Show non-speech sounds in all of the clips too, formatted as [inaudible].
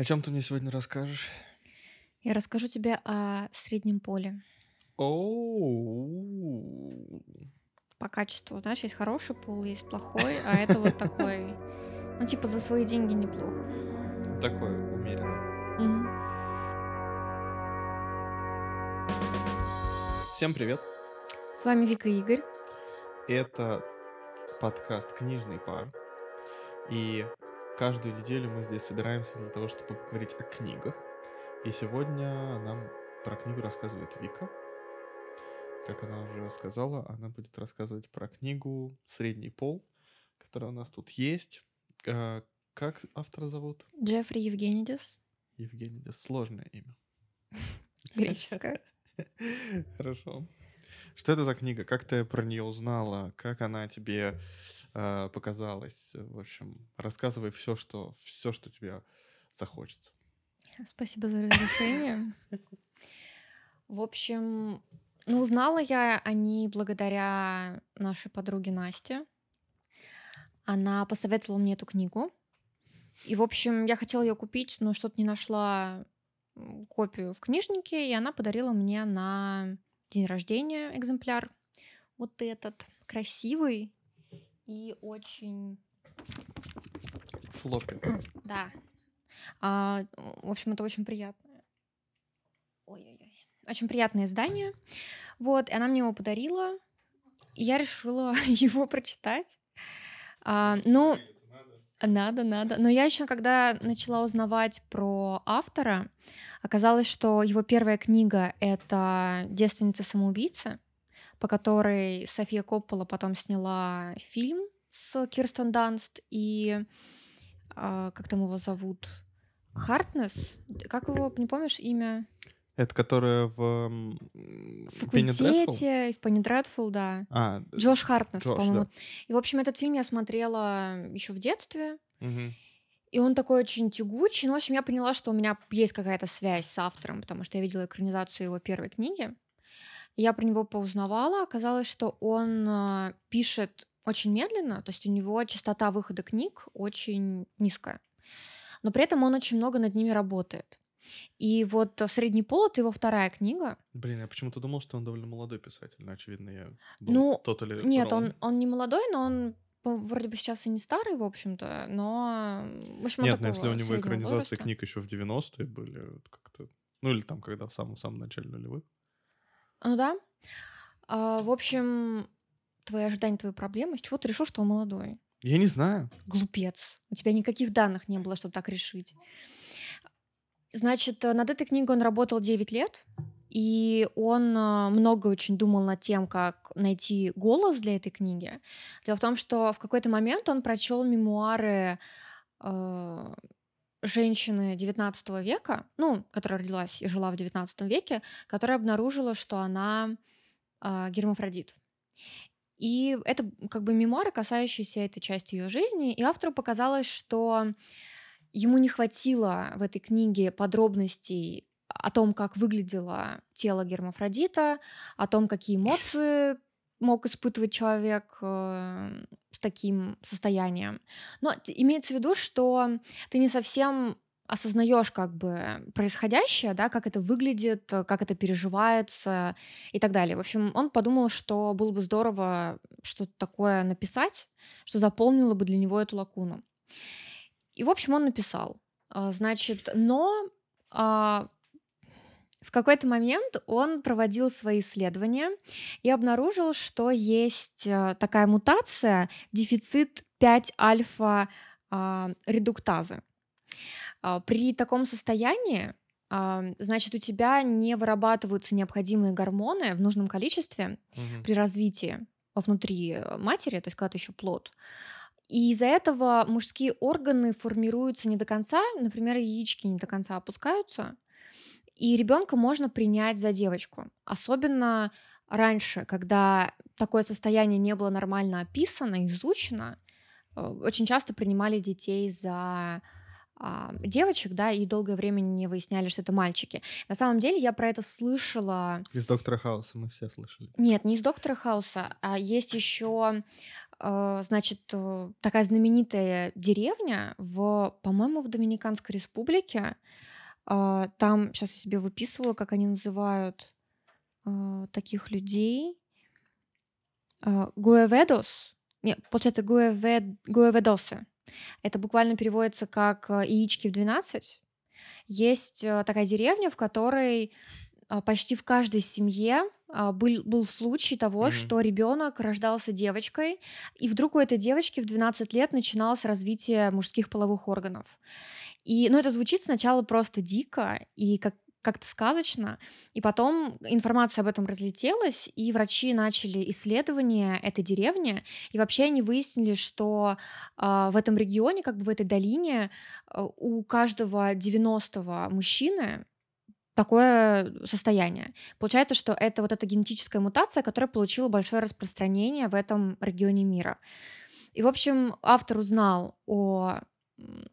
О чем ты мне сегодня расскажешь? Я расскажу тебе о среднем поле. Оу. По качеству, знаешь, есть хороший пол, есть плохой, а это вот такой, ну, типа за свои деньги неплохо. Такой умеренный. Всем привет. С вами Вика и Игорь. Это подкаст «Книжный пар». И каждую неделю мы здесь собираемся для того, чтобы поговорить о книгах. И сегодня нам про книгу рассказывает Вика. Как она уже сказала, она будет рассказывать про книгу «Средний пол», которая у нас тут есть. А, Как автора зовут? Джеффри Евгенидис, Евгений, да сложное имя. [laughs] греческая. [laughs] Хорошо. Что это за книга? Как ты про нее узнала? Как она тебе э, показалась? В общем, рассказывай все, что все, что тебе захочется. Спасибо за разрешение. В общем, ну, узнала я о ней благодаря нашей подруге Насте. Она посоветовала мне эту книгу. И, в общем, я хотела ее купить, но что-то не нашла копию в книжнике, и она подарила мне на день рождения экземпляр. Вот этот красивый и очень Флоппи. [clears throat] да. А, в общем, это очень приятное. Ой-ой-ой. Очень приятное издание. Вот, и она мне его подарила. И я решила [laughs] его прочитать. А, ну, надо, надо. Но я еще, когда начала узнавать про автора, оказалось, что его первая книга — это «Девственница-самоубийца», по которой София Коппола потом сняла фильм с Кирстен Данст и а, как там его зовут? Хартнес? Как его, не помнишь имя? Это которая в В факультете, в Пенни Дредфул, да. А, Джош Хартнес, Джош, по-моему. да. И, в общем, этот фильм я смотрела еще в детстве. мгм. И он такой очень тягучий. Ну, в общем, я поняла, что у меня есть какая-то связь с автором, потому что я видела экранизацию его первой книги. Я про него поузнавала. Оказалось, что он а, пишет очень медленно, то есть у него частота выхода книг очень низкая. Но при этом он очень много над ними работает. И вот «Средний пол» — это его вторая книга. Блин, я почему-то думал, что он довольно молодой писатель, но, очевидно, я был Ну, totally Нет, wrong. он, он не молодой, но он вроде бы сейчас и не старый, в общем-то, но... В общем, Нет, но если такого у него экранизации возраста. книг еще в 90-е были, как-то... Ну, или там, когда в самом-самом начале нулевых. Ну да. А, в общем, твои ожидания, твои проблемы. С чего ты решил, что он молодой? Я не знаю. Глупец. У тебя никаких данных не было, чтобы так решить. Значит, э, над этой книгой он работал 9 лет, и он э, много очень думал над тем, как найти голос для этой книги. Дело в том, что в какой-то момент он прочел мемуары э, женщины 19 века, ну, которая родилась и жила в 19 веке, которая обнаружила, что она э, гермафродит. И это как бы мемуары, касающиеся этой части ее жизни. И автору показалось, что ему не хватило в этой книге подробностей о том, как выглядело тело гермафродита, о том, какие [laughs] эмоции мог испытывать человек э, с таким состоянием. Но имеется в виду, что ты не совсем осознаешь как бы происходящее, да, как это выглядит, э, как это переживается и так далее. В общем, он подумал, что было бы здорово что-то такое написать, что заполнило бы для него эту лакуну. И, в общем, он написал. А, Значит, но а, в какой-то момент он проводил свои исследования и обнаружил, что есть а, такая мутация, дефицит 5-альфа а. А, При таком состоянии, а, значит, у тебя не вырабатываются необходимые гормоны в нужном количестве Мгм. при развитии внутри э, матери, то есть когда ты еще плод. И из-за этого мужские органы формируются не до конца, например, яички не до конца опускаются, и ребенка можно принять за девочку. Особенно раньше, когда такое состояние не было нормально описано, изучено, э, очень часто принимали детей за а, девочек, да, и долгое время не выясняли, что это мальчики. На самом деле я про это слышала Из Доктора Хауса мы все слышали. нет, не из Доктора Хауса, а есть еще э, значит, э, такая знаменитая деревня в, по-моему, в Доминиканской республике. Э, там, сейчас я себе выписывала, как они называют э, таких людей. Э, Гуэведос. Нет, получается, гуэвед, гуэведосы. Это буквально переводится как яички в 12. Есть такая деревня, в которой а, почти в каждой семье а, был, был случай того, Мгм. что ребенок рождался девочкой, и вдруг у этой девочки в 12 лет начиналось развитие мужских половых органов. И, ну, это звучит сначала просто дико и как как-то сказочно, и потом информация об этом разлетелась, и врачи начали исследование этой деревни, и вообще они выяснили, что а, в этом регионе, как бы в этой долине, а, у каждого 90 мужчины такое состояние. Получается, что это вот эта генетическая мутация, которая получила большое распространение в этом регионе мира. И, в общем, автор узнал о,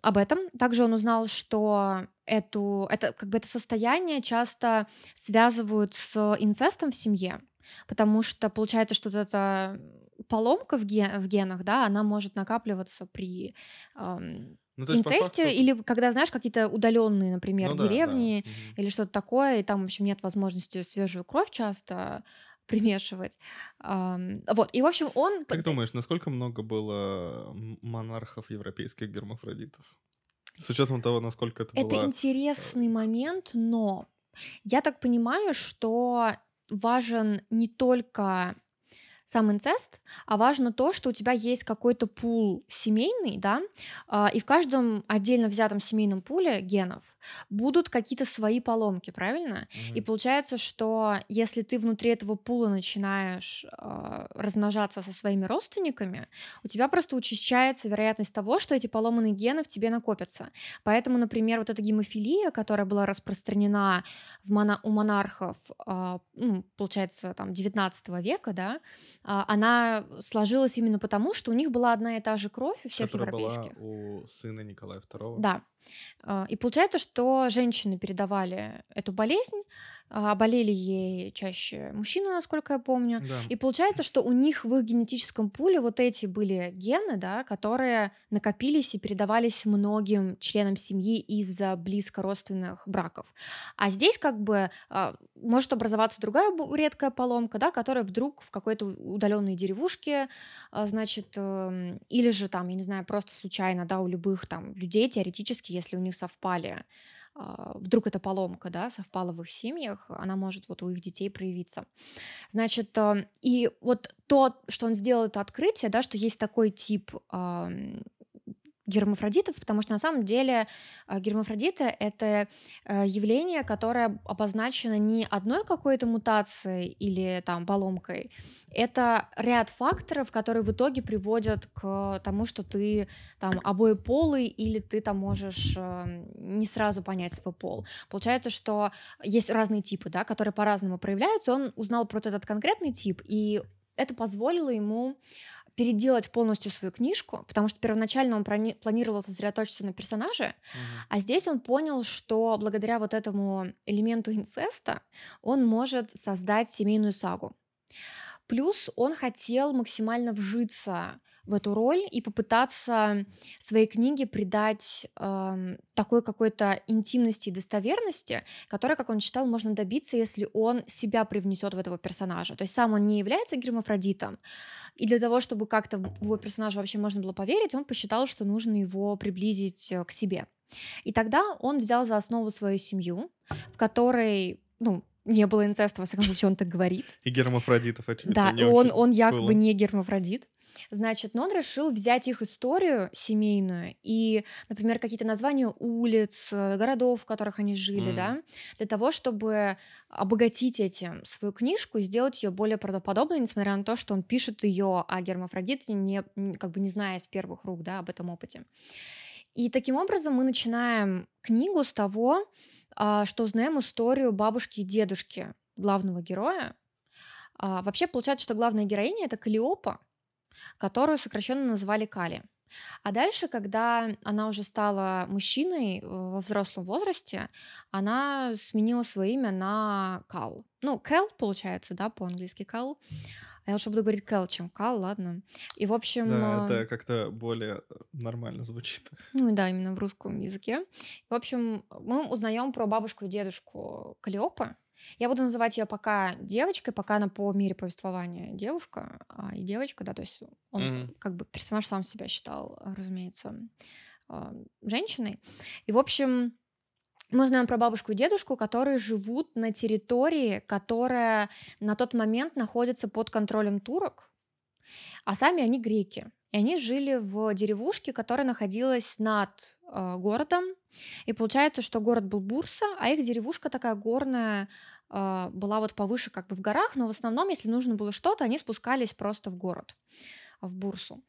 об этом. Также он узнал, что эту, это, как бы это состояние часто связывают с инцестом в семье, потому что получается, что вот эта поломка в, ге- в генах, да, она может накапливаться при ам, Ну, инцесте факту... или когда, знаешь, какие-то удаленные, например, Ну да, да. деревни мгм. или что-то такое, и там, в общем, нет возможности свежую кровь часто примешивать. Вот, и, в общем, он... Как думаешь, насколько много было монархов европейских гермафродитов? С учетом того, насколько это, Это была... интересный момент, но я так понимаю, что важен не только сам инцест, а важно то, что у тебя есть какой-то пул семейный, да, а, и в каждом отдельно взятом семейном пуле генов будут какие-то свои поломки, правильно? И Мгм. получается, что если ты внутри этого пула начинаешь а, размножаться со своими родственниками, у тебя просто учащается вероятность того, что эти поломанные гены в тебе накопятся. Поэтому, например, вот эта гемофилия, которая была распространена в мона- у монархов, а, ну, получается, там, 19 века, да, она сложилась именно потому, что у них была одна и та же кровь у всех Которая была европейских. у сына Николая II. Да. А, И получается, что женщины передавали эту болезнь, а болели ей чаще мужчины, насколько я помню. Да. И получается, что у них в их генетическом пуле вот эти были гены, да, которые накопились и передавались многим членам семьи из-за близко родственных браков. А здесь как бы а, может образоваться другая редкая поломка, да, которая вдруг в какой-то удаленной деревушке, а, значит, эм, или же там, я не знаю, просто случайно, да, у любых там людей теоретически, если у них совпали вдруг эта поломка, да, совпала в их семьях, она может вот у их детей проявиться. Значит, э, и вот то, что он сделал это открытие, да, что есть такой тип гермафродитов, потому что на самом деле а, гермафродиты — это э, явление, которое обозначено не одной какой-то мутацией или там поломкой, это ряд факторов, которые в итоге приводят к тому, что ты там обоеполый или ты там можешь э, не сразу понять свой пол. Получается, что есть разные типы, да, которые по-разному проявляются. Он узнал про этот конкретный тип, и это позволило ему переделать полностью свою книжку, потому что первоначально он планировал сосредоточиться на персонаже, Мгм. а здесь он понял, что благодаря вот этому элементу инцеста он может создать семейную сагу. Плюс он хотел максимально вжиться в эту роль и попытаться своей книге придать эм, такой какой-то интимности и достоверности, которой, как он считал, можно добиться, если он себя привнесет в этого персонажа. То есть сам он не является гермафродитом, и для того, чтобы как-то в его персонажа вообще можно было поверить, он посчитал, что нужно его приблизить э, к себе. И тогда он взял за основу свою семью, в которой, ну, не было инцеста, во всяком [laughs] случае, он так говорит. И гермафродитов, очевидно, Да, он, он якобы было. не гермафродит. Значит, но он решил взять их историю семейную и, например, какие-то названия улиц, э, городов, в которых они жили, М. да, для того, чтобы обогатить этим свою книжку и сделать ее более правдоподобной, несмотря на то, что он пишет ее о гермафродите, не, как бы не зная с первых рук, да, об этом опыте. И таким образом мы начинаем книгу с того, что узнаем историю бабушки и дедушки главного героя. А, Вообще получается, что главная героиня это Калиопа, которую сокращенно называли Кали. А дальше, когда она уже стала мужчиной э, во взрослом возрасте, она сменила свое имя на Кал. Ну, Кэл получается, да, по-английски Кал. А я лучше буду говорить Кэл, чем Кал, ладно. И, в общем... Да, а, это как-то более э, нормально звучит. [laughs] Ну да, именно в русском языке. В общем, мы узнаем про бабушку и дедушку Калиопы. Я буду называть ее пока девочкой, пока она по мере повествования девушка а, и девочка, да, то есть он Мгм. как бы персонаж сам себя считал, разумеется, а, женщиной. И, в общем, мы знаем про бабушку и дедушку, которые живут на территории, которая на тот момент находится под контролем турок, а сами они греки. И они жили в деревушке, которая находилась над э, городом. И получается, что город был Бурса, а их деревушка такая горная э, была вот повыше как бы в горах, но в основном, если нужно было что-то, они спускались просто в город, в Бурсу.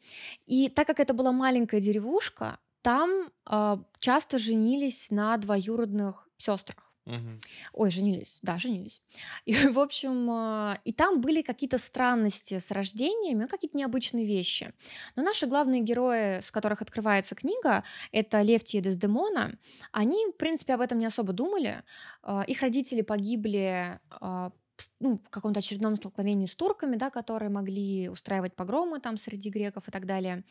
И так как это была маленькая деревушка, там э, часто женились на двоюродных сестрах. Мгм. Ой, женились, да, женились. И, [laughs] в общем, а, и там были какие-то странности с рождениями, ну, какие-то необычные вещи. Но наши главные герои, с которых открывается книга, это Левти и Дездемона, они, в принципе, об этом не особо думали. А, Их родители погибли с- ну, в каком-то очередном столкновении с турками, да, которые могли устраивать погромы там среди греков и так далее.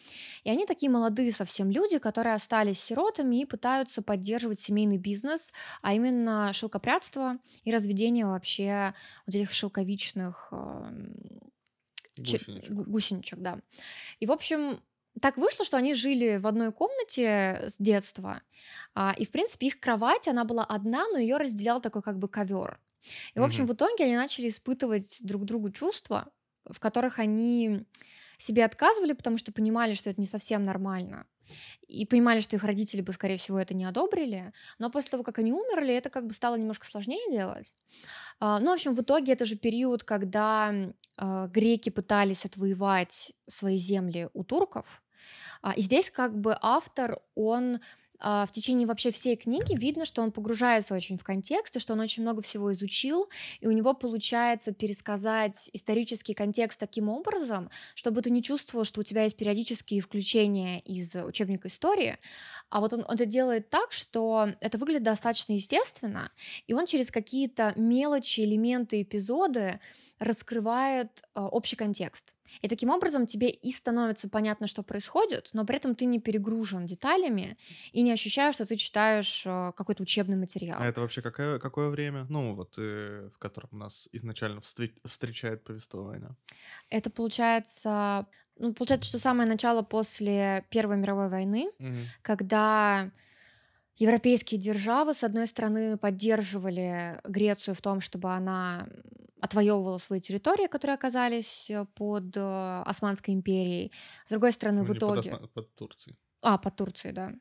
И они такие молодые совсем люди, которые остались сиротами и пытаются поддерживать семейный бизнес, а именно шелкопрядство и разведение вообще вот этих шелковичных эм, че- Гусеничек. гу- гусеничек, да. И, в общем, так вышло, что они жили в одной комнате с детства, а, и, в принципе, их кровать, она была одна, но ее разделял такой как бы ковер. И, в общем, Мгм. в итоге они начали испытывать друг другу чувства, в которых они себе отказывали, потому что понимали, что это не совсем нормально. И понимали, что их родители бы, скорее всего, это не одобрили. Но после того, как они умерли, это как бы стало немножко сложнее делать. А, Ну, в общем, в итоге это же период, когда а, греки пытались отвоевать свои земли у турков. А, И здесь как бы автор, он в течение вообще всей книги видно, что он погружается очень в контекст, и что он очень много всего изучил, и у него получается пересказать исторический контекст таким образом, чтобы ты не чувствовал, что у тебя есть периодические включения из учебника истории, а вот он, он это делает так, что это выглядит достаточно естественно, и он через какие-то мелочи, элементы, эпизоды раскрывает э, общий контекст. И таким образом тебе и становится понятно, что происходит, но при этом ты не перегружен деталями и не ощущаешь, что ты читаешь э, какой-то учебный материал. А это вообще какое, какое время? Ну, вот, э, в котором нас изначально встре- встречает повествование. Это получается, ну, получается, что самое начало после Первой мировой войны, Мгм. когда европейские державы, с одной стороны, поддерживали Грецию в том, чтобы она отвоевывала свои территории, которые оказались э, под э, Османской империей. С другой стороны, Ну, в не под, итоге... Осма- под Турцией. А, под Турцией, да.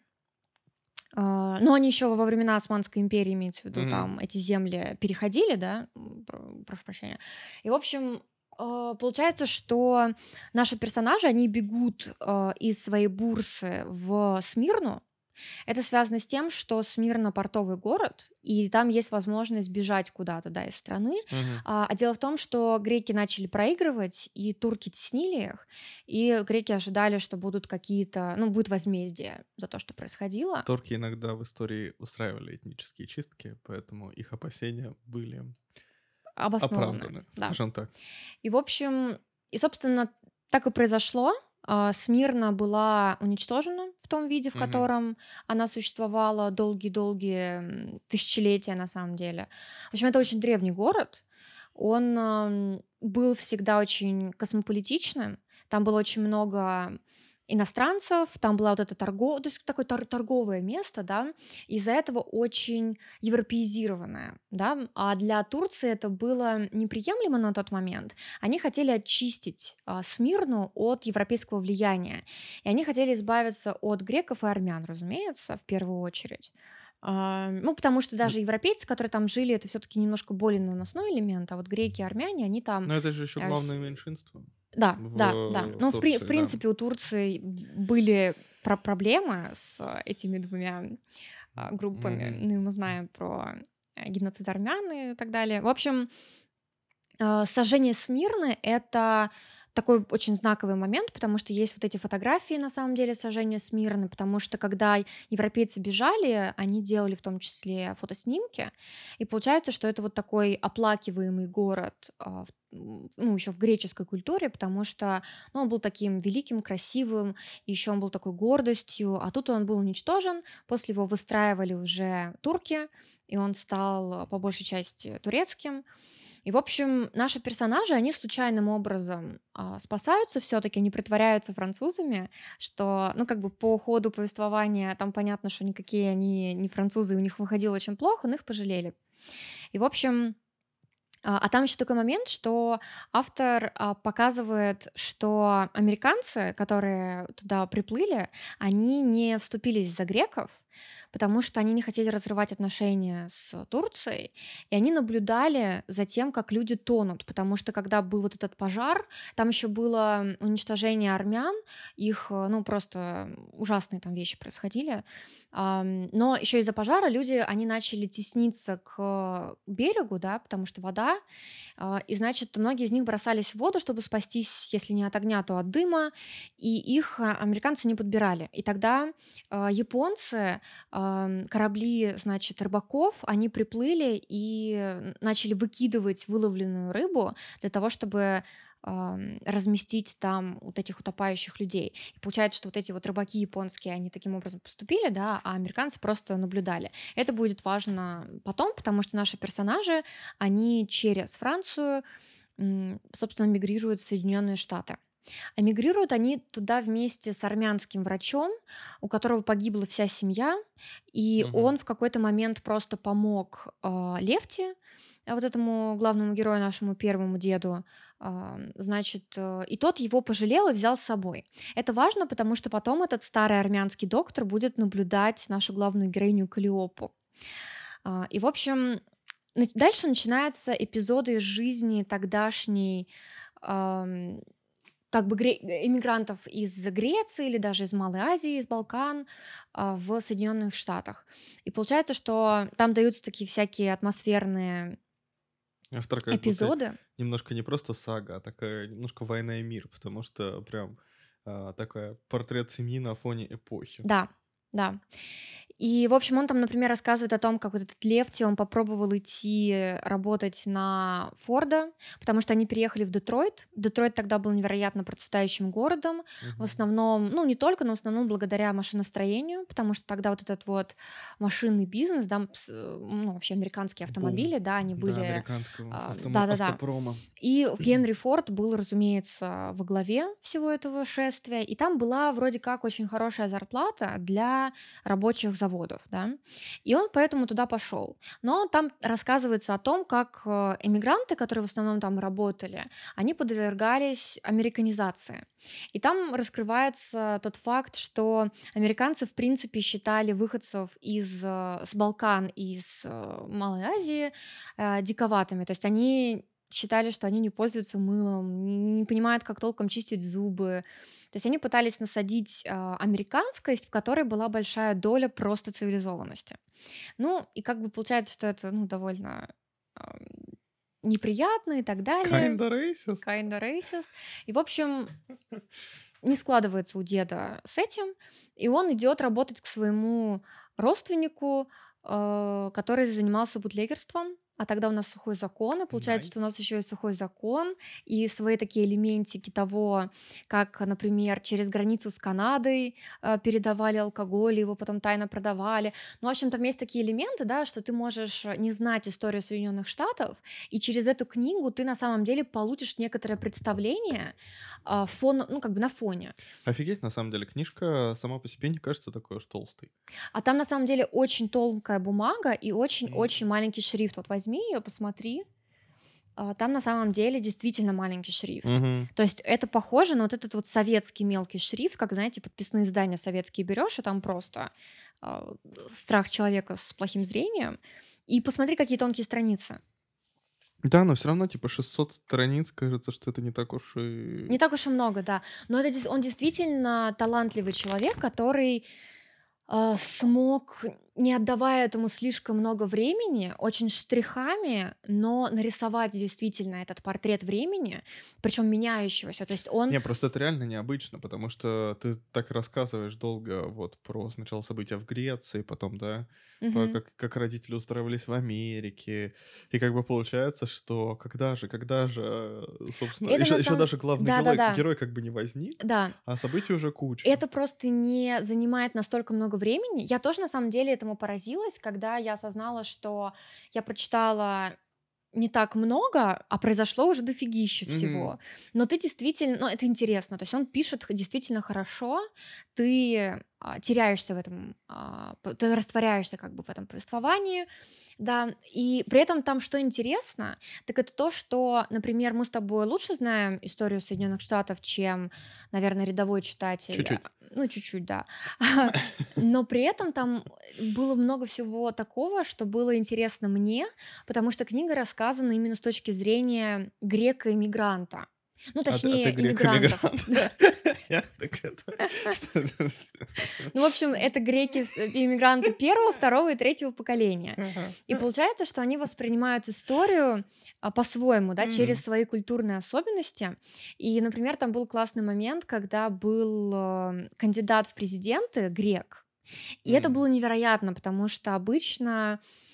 А, Но они еще во времена Османской империи, имеется в виду, Мгм. там эти земли переходили, да, прошу прощения. И, в общем, э, получается, что наши персонажи, они бегут э, из своей бурсы в Смирну. Это связано с тем, что Смирна портовый город, и там есть возможность бежать куда-то, да, из страны. Мгм. А а дело в том, что греки начали проигрывать, и турки теснили их, и греки ожидали, что будут какие-то, ну, будет возмездие за то, что происходило. Турки иногда в истории устраивали этнические чистки, поэтому их опасения были Обоснованно. оправданы, Да. скажем так. И, в общем, и, собственно, так и произошло. А, Смирна была уничтожена в том виде, в Мгм. котором она существовала долгие-долгие тысячелетия, на самом деле. В общем, это очень древний город. Он был всегда очень космополитичным. Там было очень много иностранцев, там была вот эта торговая, то есть такое тор- торговое место, да, из-за этого очень европеизированное, да, а для Турции это было неприемлемо на тот момент. Они хотели очистить а, Смирну от европейского влияния, и они хотели избавиться от греков и армян, разумеется, в первую очередь. А, Ну, потому что даже европейцы, которые там жили, это все-таки немножко более наносной элемент, а вот греки и армяне, они там Но это же еще э, главное меньшинство. Да, в, да, да. в Ну, в, Турции, в да. принципе, у Турции были про- проблемы с э, этими двумя а, группами. Мгм. Ну, мы знаем про э, геноцид армян и так далее. В общем, э, сожжение Смирны — это такой очень знаковый момент, потому что есть вот эти фотографии, на самом деле, сожжения Смирны, потому что когда европейцы бежали, они делали в том числе фотоснимки, и получается, что это вот такой оплакиваемый город а, ну, еще в греческой культуре, потому что ну, он был таким великим, красивым, еще он был такой гордостью, а тут он был уничтожен, после его выстраивали уже турки, и он стал по большей части турецким, и, в общем, наши персонажи, они случайным образом а, спасаются все-таки, они притворяются французами, что, ну, как бы по ходу повествования там понятно, что никакие они не французы, у них выходило очень плохо, но их пожалели. И, в общем, а, а там еще такой момент, что автор а, показывает, что американцы, которые туда приплыли, они не вступились за греков, потому что они не хотели разрывать отношения с Турцией, и они наблюдали за тем, как люди тонут, потому что когда был вот этот пожар, там еще было уничтожение армян, их, э, ну, просто ужасные там вещи происходили, но еще из-за пожара люди, они начали тесниться к берегу, да, потому что вода, а, и, значит, многие из них бросались в воду, чтобы спастись, если не от огня, то от дыма, и их а, американцы не подбирали. И тогда а, японцы корабли, значит, рыбаков, они приплыли и начали выкидывать выловленную рыбу для того, чтобы разместить там вот этих утопающих людей. И получается, что вот эти вот рыбаки японские, они таким образом поступили, да, а американцы просто наблюдали. Это будет важно потом, потому что наши персонажи, они через Францию, собственно, мигрируют в Соединенные Штаты. А мигрируют они туда вместе с армянским врачом, у которого погибла вся семья, и угу. он в какой-то момент просто помог э, Лефти, а вот этому главному герою, нашему первому деду, значит, э, и тот его пожалел и взял с собой. Это важно, потому что потом этот старый армянский доктор будет наблюдать нашу главную героиню Калиопу. И, в общем, дальше начинаются эпизоды из жизни тогдашней как бы иммигрантов из Греции или даже из Малой Азии, из Балкан а, в Соединенных Штатах. И получается, что там даются такие всякие атмосферные Автор как эпизоды. немножко не просто сага, а такая немножко война и мир, потому что прям а, такая портрет семьи на фоне эпохи. Да, да. И, в общем, он там, например, рассказывает о том, как вот этот Лефти, он попробовал идти работать на Форда, потому что они переехали в Детройт. Детройт тогда был невероятно процветающим городом, в основном, ну, не только, но в основном благодаря машиностроению, потому что тогда вот этот вот машинный бизнес, да, ну, вообще американские автомобили, Бум. да, они были... Да, американского а, автом... да, да, да. автопрома. И Генри Форд был, разумеется, во главе всего этого шествия, и там была вроде как очень хорошая зарплата для рабочих заводов заводов, да, и он поэтому туда пошел. Но там рассказывается о том, как э, эмигранты, которые в основном там работали, они подвергались американизации. И там раскрывается тот факт, что американцы, в принципе, считали выходцев из, э, с Балкан из э, Малой Азии диковатыми, то есть они считали, что они не пользуются мылом, не, не понимают, как толком чистить зубы. То есть они пытались насадить э, американскость, в которой была большая доля просто цивилизованности. Ну, и как бы получается, что это ну, довольно э, неприятно и так далее. Kinda racist. Kinda racist. И, в общем, [laughs] не складывается у деда с этим, и он идет работать к своему родственнику, э, который занимался бутлегерством, а тогда у нас сухой закон, и получается, что у нас еще и сухой закон, и свои такие элементики того, как, например, через границу с Канадой э, передавали алкоголь, его потом тайно продавали. Ну, в общем, там есть такие элементы, да, что ты можешь не знать историю Соединенных Штатов, и через эту книгу ты на самом деле получишь некоторое представление э, фон, ну, как бы на фоне. Офигеть, на самом деле, книжка сама по себе не кажется такой уж толстой. А там на самом деле очень тонкая бумага и очень-очень mm. маленький шрифт. Вот возьми возьми ее, посмотри. А, там на самом деле действительно маленький шрифт. Угу. То есть это похоже на вот этот вот советский мелкий шрифт, как, знаете, подписные издания советские берешь, и там просто э, страх человека с плохим зрением. И посмотри, какие тонкие страницы. Да, но все равно, типа, 600 страниц, кажется, что это не так уж и... Не так уж и много, да. Но это, он действительно талантливый человек, который э, смог не отдавая этому слишком много времени, очень штрихами, но нарисовать действительно этот портрет времени, причем меняющегося. То есть он... Не, просто это реально необычно, потому что ты так рассказываешь долго вот про сначала события в Греции, потом, да, по- как, как родители устраивались в Америке, и как бы получается, что когда же, когда же, собственно, Это еще, на еще самом... даже главный Да, да, герой, да. герой как бы не возник, Да, а событий уже куча. это просто не занимает настолько много времени. Я тоже на самом деле этому поразилась, когда я осознала, что я прочитала не так много, а произошло уже дофигища всего. Но ты действительно, ну это интересно, то есть он пишет действительно хорошо, ты а, теряешься в этом, а, ты растворяешься как бы в этом повествовании, да, и при этом там что интересно, так это то, что, например, мы с тобой лучше знаем историю Соединенных Штатов, чем, наверное, рядовой читатель. Чуть-чуть. Ну, чуть-чуть, да. [laughs] Но при этом там было много всего такого, что было интересно мне, потому что книга рассказана именно с точки зрения грека-иммигранта. Ну, точнее, иммигрантов. [laughs] [laughs] Я так это... Ну, в общем, это греки, с- иммигранты первого, второго и третьего поколения. И получается, что они воспринимают историю а, по-своему, да, через свои культурные особенности. И, например, там был классный момент, когда был э, кандидат в президенты грек. И это было невероятно, потому что обычно э,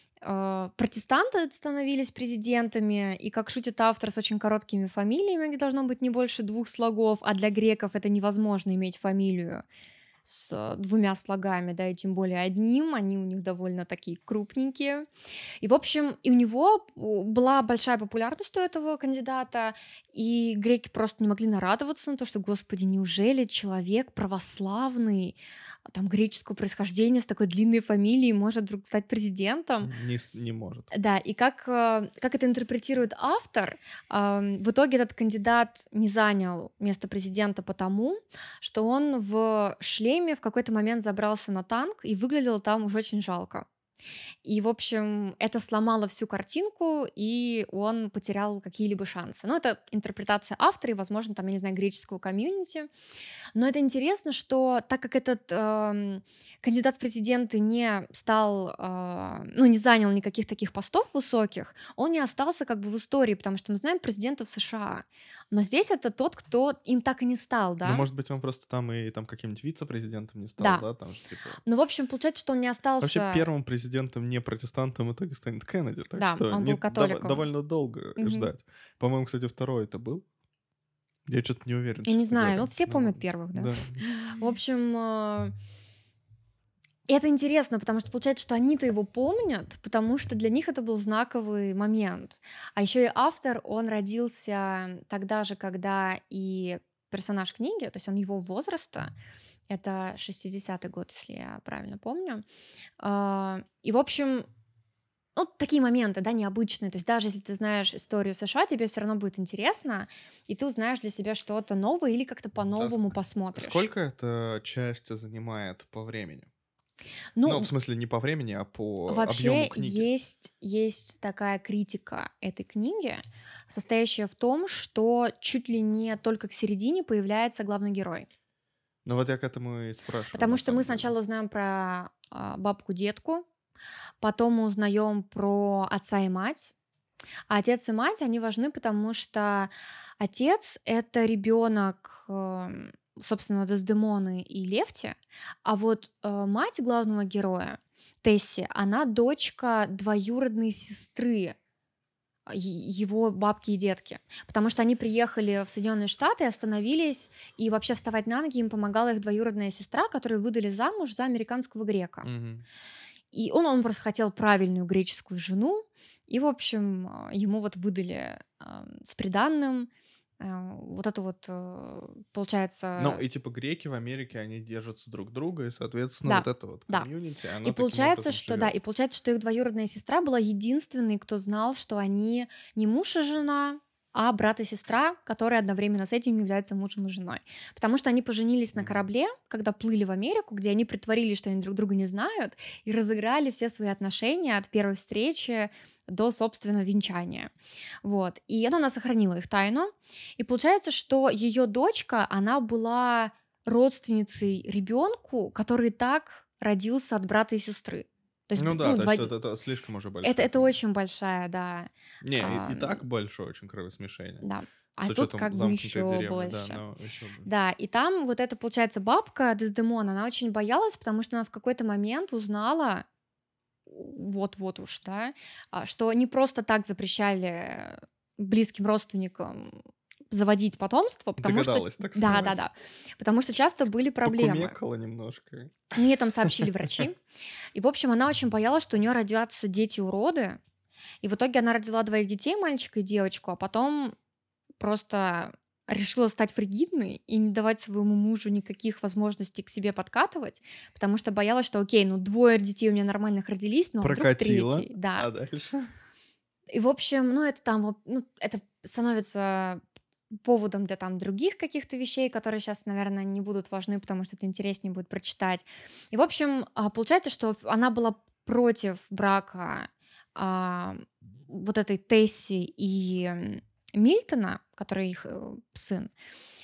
протестанты становились президентами, и, как шутит автор, с очень короткими фамилиями, где должно быть не больше двух слогов, а для греков это невозможно иметь фамилию с э, двумя слогами, да, и тем более одним, они у них довольно такие крупненькие. И, в общем, и у него была большая популярность у этого кандидата, и греки просто не могли нарадоваться на то, что, господи, неужели человек православный, а, там, греческого происхождения, с такой длинной фамилией может вдруг стать президентом? Не, не может. Да, и как, э, как это интерпретирует автор, в итоге этот кандидат не занял место президента потому, что он в шлеме в какой-то момент забрался на танк и выглядел там уже очень жалко. И, в общем, это сломало всю картинку, и он потерял какие-либо шансы. Ну, это интерпретация автора и, возможно, там, я не знаю, греческого комьюнити. Но это интересно, что так как этот эм, кандидат в президенты не стал, э, ну, не занял никаких таких постов высоких, он не остался как бы в истории, потому что мы знаем президентов США. Но здесь это тот, кто им так и не стал, да? Ну, может быть, он просто там и там каким-нибудь вице-президентом не стал, Да. да? Там типа... Ну, в общем, получается, что он не остался... Вообще первым президентом не протестантом в итоге станет Кеннеди, так Да, что он был не- дов- католиком. довольно долго Мгм. ждать. По-моему, кстати, второй это был. Я что-то не уверен. Я не знаю, говоря. ну, все Ну, помнят ладно. первых, да? Да. В общем, э, это интересно, потому что получается, что они-то его помнят, потому что для них это был знаковый момент. А еще и автор, он родился тогда же, когда и персонаж книги, то есть он его возраста, это 60-й год, если я правильно помню. А, И, в общем, ну, такие моменты, да, необычные. То есть даже если ты знаешь историю США, тебе все равно будет интересно, и ты узнаешь для себя что-то новое или как-то по-новому посмотришь. Сколько эта часть занимает по времени? Ну, Ну, в смысле, не по времени, а по Вообще объему книги. есть, есть такая критика этой книги, состоящая в том, что чуть ли не только к середине появляется главный герой. Ну вот я к этому и спрашиваю. Потому что мы деле. сначала узнаем про а, бабку-детку, потом мы узнаем про отца и мать. А отец и мать, они важны, потому что отец — это ребенок, эм, собственно, Дездемоны и Лефти, а вот э, мать главного героя, Тесси, она дочка двоюродной сестры а, его бабки и детки. Потому что они приехали в Соединенные Штаты, остановились, и вообще вставать на ноги им помогала их двоюродная сестра, которую выдали замуж за американского грека. Мгм. И он, он просто хотел правильную греческую жену, и, в общем, а, ему вот выдали а, с приданным вот это вот, э, получается... Ну, и типа греки в Америке, они держатся друг друга, и, соответственно, Да, вот это вот да. комьюнити, оно И получается, что да, живёт. и получается, что их двоюродная сестра была единственной, кто знал, что они не муж и жена, а брат и сестра, которые одновременно с этим являются мужем и женой. Потому что они поженились на корабле, когда плыли в Америку, где они притворились, что они друг друга не знают, и разыграли все свои отношения от первой встречи до, собственно, венчания. Вот. И она сохранила их тайну. И получается, что ее дочка, она была родственницей ребенку, который так родился от брата и сестры. Есть, Ну да, ну, то два- есть это, это слишком уже большое. это, это очень большая, да, Не, и- и, а, так большое очень кровосмешение. да. А тут как бы еще деревни, больше. да, но еще. Да, и там вот эта, получается, бабка Дездемона, она очень боялась, потому что она в какой-то момент узнала, вот-вот уж, да, а, что не просто так запрещали близким родственникам заводить потомство, потому что... Догадалась, так Да, да, да. Потому что часто были проблемы. Покумекала немножко. Мне там сообщили [laughs] врачи. И, в общем, она очень боялась, что у нее родятся дети-уроды. И в итоге она родила двоих детей, мальчика и девочку, а потом просто решила стать фригидной и не давать своему мужу никаких возможностей к себе подкатывать, потому что боялась, что, окей, ну двое детей у меня нормальных родились, но вдруг Прокатило. третий. Да. А дальше? И, в общем, ну, это там, ну, это становится поводом для там других каких-то вещей, которые сейчас, наверное, не будут важны, потому что это интереснее будет прочитать. И, в общем, а, получается, что она была против брака а, вот этой Тесси и Мильтона, который их э, сын.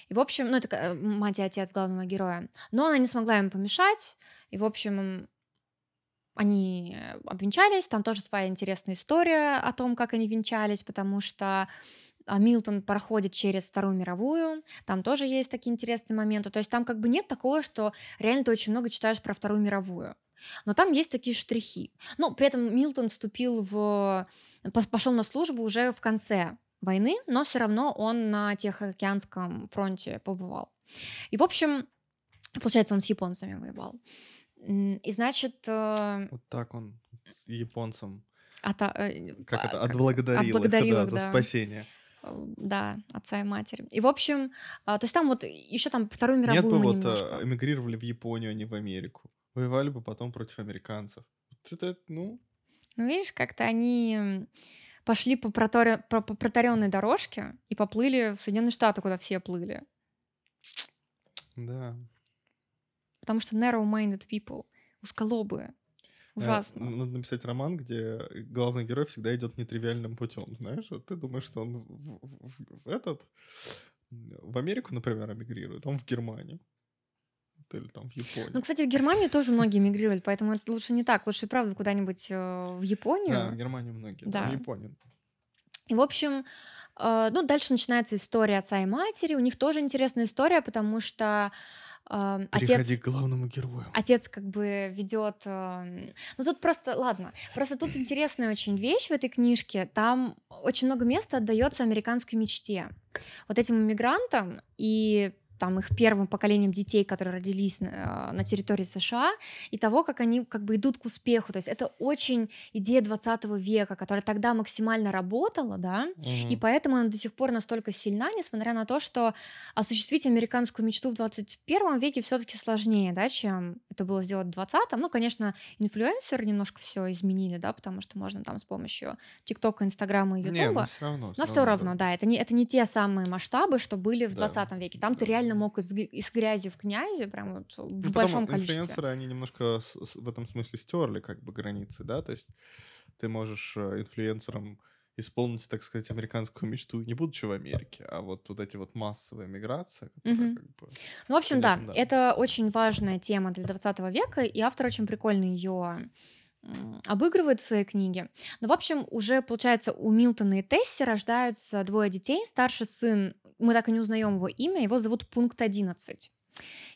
И, в общем, ну, это ка- мать и отец главного героя. Но она не смогла им помешать. И, в общем, они э, обвенчались, там тоже своя интересная история о том, как они венчались, потому что Милтон проходит через Вторую мировую, там тоже есть такие интересные моменты. То есть там как бы нет такого, что реально ты очень много читаешь про Вторую мировую. Но там есть такие штрихи. Но при этом Милтон вступил в... пошел на службу уже в конце войны, но все равно он на Тихоокеанском фронте побывал. И, в общем, получается, он с японцами воевал. И значит, э, Вот так он с японцам, ата- э, как а, это, как- отблагодарил, их, отблагодарил да, их, за да. спасение. Да, отца и матери. И, в общем, а, то есть там вот еще там Вторую Нет мировую бы мы вот немножко... э, эмигрировали в Японию, а не в Америку. Воевали бы потом против американцев. Вот это, ну, Ну, видишь, как-то они пошли по, проторе- по, по протаренной дорожке и поплыли в Соединенные Штаты, куда все плыли. да. Потому что narrow-minded people, узколобые. Э, Ужасно. Надо написать роман, где главный герой всегда идет нетривиальным путем, знаешь? Ты думаешь, что он в, в- в- этот в Америку, например, эмигрирует, он в Германию. Или там в Японию. Ну, кстати, в Германию тоже многие мигрировали, поэтому это лучше не так. Лучше, правда, куда-нибудь э, в Японию. Да, в Германию многие. Да. Да. В Японию. И, в общем, э, ну, дальше начинается история отца и матери. У них тоже интересная история, потому что э, отец... Переходи к главному герою. Отец как бы ведет. Ну тут просто, ладно, просто тут интересная очень вещь в этой книжке. Там очень много места отдается американской мечте. Вот этим иммигрантам и там их первым поколением детей, которые родились на, на территории США, и того, как они как бы идут к успеху. То есть это очень идея 20 века, которая тогда максимально работала, да, и Мгм. поэтому она до сих пор настолько сильна, несмотря на то, что осуществить американскую мечту в 21 веке все-таки сложнее, да, чем это было сделать в 20-м. Ну, конечно, инфлюенсеры немножко все изменили, да, потому что можно там с помощью ТикТока, Инстаграма и Не, ну Ютуба. все равно. Но все равно, да, это не, это не те самые масштабы, что были в Да. 20 веке. Там ты Да. Реально мог из, из грязи в князи, прям вот в Ну, большом количестве. инфлюенсеры, они немножко с- с- в этом смысле стерли как бы границы, да, то есть ты можешь э, инфлюенсером исполнить, так сказать, американскую мечту, не будучи в Америке, а вот вот эти вот массовые миграции, которые Мгм. как бы... Ну, в общем, да, Конечно, да. это очень важная тема для 20 века, и автор очень прикольно ее обыгрывает в своей книге. Но, в общем, уже, получается, у Милтона и Тесси рождаются двое детей. Старший сын, мы так и не узнаем его имя, его зовут Пункт 11.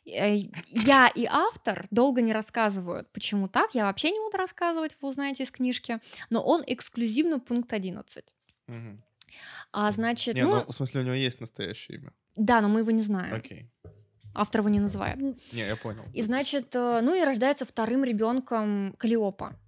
Э, Я и автор долго не рассказывают, почему так. Я вообще не буду рассказывать, вы узнаете из книжки. Но он эксклюзивно пункт 11. Мгм. А значит, Не, ну, ну, в смысле, у него есть настоящее имя. да, но мы его не знаем. Окей. Автор его не называет. Не, я понял. И значит, э, ну и рождается вторым ребенком Калиопа.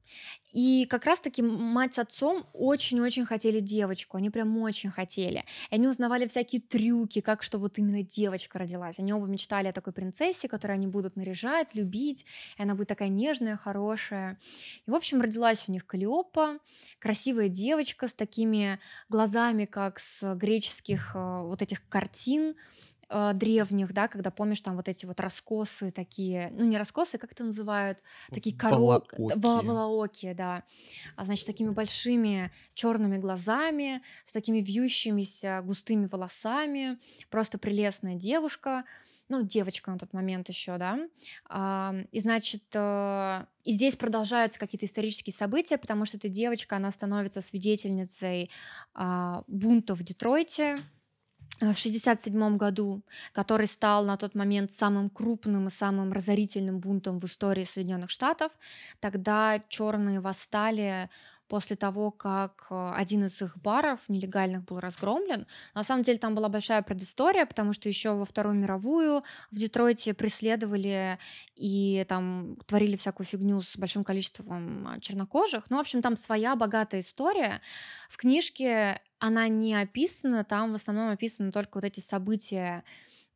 И как раз-таки мать с отцом очень-очень хотели девочку, они прям очень хотели. И они узнавали всякие трюки, как что вот именно девочка родилась. Они оба мечтали о такой принцессе, которую они будут наряжать, любить, и она будет такая нежная, хорошая. И, в общем, родилась у них Калиопа, красивая девочка с такими глазами, как с греческих э, вот этих картин, э, древних, да, когда помнишь там вот эти вот раскосы такие, ну не раскосы, как это называют, такие корок, Волоокие. волоокие, да, а значит такими большими черными глазами, с такими вьющимися густыми волосами, просто прелестная девушка. ну, девочка на тот момент еще, да, а, и, значит, э, и здесь продолжаются какие-то исторические события, потому что эта девочка, она становится свидетельницей а, бунта в Детройте, Э, в 1967 году, который стал на тот момент самым крупным и самым разорительным бунтом в истории Соединенных Штатов. Тогда черные восстали после того, как э, один из их баров нелегальных был разгромлен. На самом деле там была большая предыстория, потому что еще во Вторую мировую в Детройте преследовали и там творили всякую фигню с большим количеством а, чернокожих. Ну, в общем, там своя богатая история. В книжке она не описана, там в основном описаны только вот эти события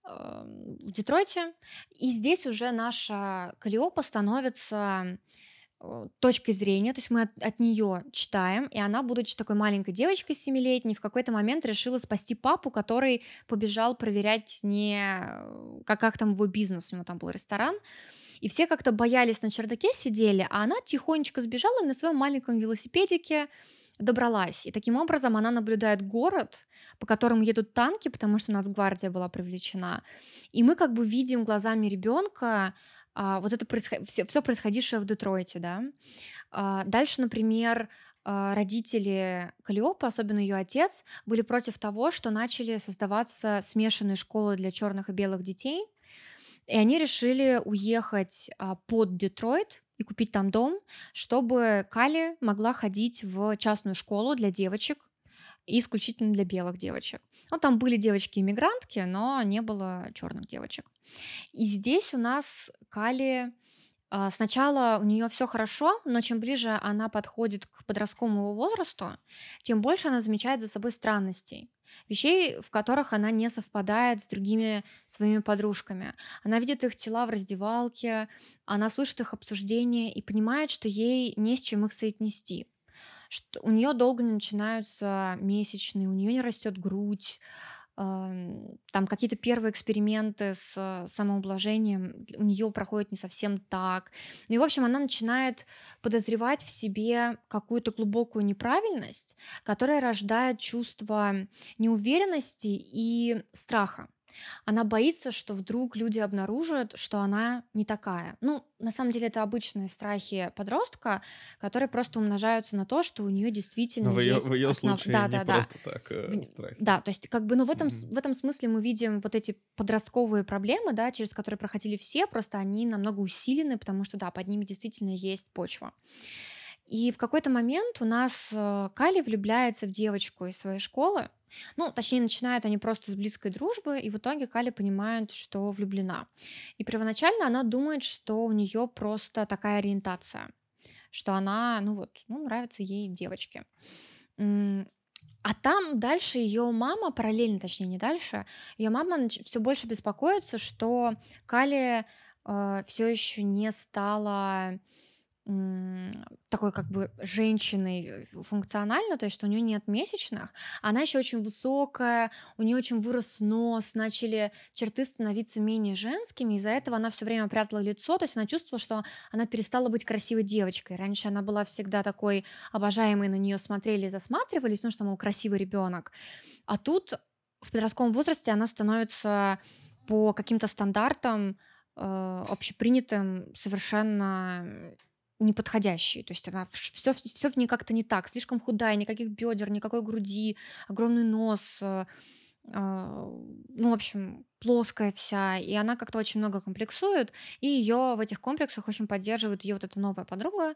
эм, в Детройте. И здесь уже наша Калиопа становится точкой зрения, то есть мы от, от нее читаем, и она, будучи такой маленькой девочкой семилетней, в какой-то момент решила спасти папу, который побежал проверять не как, как там его бизнес, у него там был ресторан, и все как-то боялись на чердаке сидели, а она тихонечко сбежала на своем маленьком велосипедике, добралась. И таким образом она наблюдает город, по которому едут танки, потому что нас гвардия была привлечена. И мы как бы видим глазами ребенка, а, вот это происход... все, все происходившее в Детройте, да. А, дальше, например, а, родители Калиопы, особенно ее отец, были против того, что начали создаваться смешанные школы для черных и белых детей. И они решили уехать а, под Детройт и купить там дом, чтобы Кали могла ходить в частную школу для девочек, исключительно для белых девочек. Ну, там были девочки-иммигрантки, но не было черных девочек. И здесь у нас Кали а, Сначала у нее все хорошо, но чем ближе она подходит к подростковому возрасту, тем больше она замечает за собой странностей, вещей, в которых она не совпадает с другими своими подружками. Она видит их тела в раздевалке, она слышит их обсуждения и понимает, что ей не с чем их соотнести что у нее долго не начинаются месячные, у нее не растет грудь, там какие-то первые эксперименты с самоублажением у нее проходят не совсем так. Ну и, в общем, она начинает подозревать в себе какую-то глубокую неправильность, которая рождает чувство неуверенности и страха. Она боится, что вдруг люди обнаружат, что она не такая. Ну, на самом деле, это обычные страхи подростка, которые просто умножаются на то, что у нее действительно Но в ее, есть в ее основ... случае Да, не да, да. просто так э, В- страхи. Да, то есть как бы, ну в этом, Мгм. в этом смысле мы видим вот эти подростковые проблемы, да, через которые проходили все, просто они намного усилены, потому что, да, под ними действительно есть почва. И в какой-то момент у нас э, Кали влюбляется в девочку из своей школы. Ну, точнее, начинают они просто с близкой дружбы, и в итоге Кали понимает, что влюблена. И первоначально она думает, что у нее просто такая ориентация, что она, ну вот, ну, нравятся ей девочки. А там дальше ее мама, параллельно, точнее, не дальше, ее мама все больше беспокоится, что Кали все еще не стала такой как бы женщиной функционально, то есть что у нее нет месячных, она еще очень высокая, у нее очень вырос нос, начали черты становиться менее женскими, из-за этого она все время прятала лицо, то есть она чувствовала, что она перестала быть красивой девочкой. Раньше она была всегда такой обожаемой, на нее смотрели и засматривались, ну что, мол, красивый ребенок. А тут в подростковом возрасте она становится по каким-то стандартам э, общепринятым совершенно неподходящей. То есть она все, все в ней как-то не так. Слишком худая, никаких бедер, никакой груди, огромный нос. э, а, ну, в общем, плоская вся. И она как-то очень много комплексует. И ее в этих комплексах очень поддерживает ее вот эта новая подруга.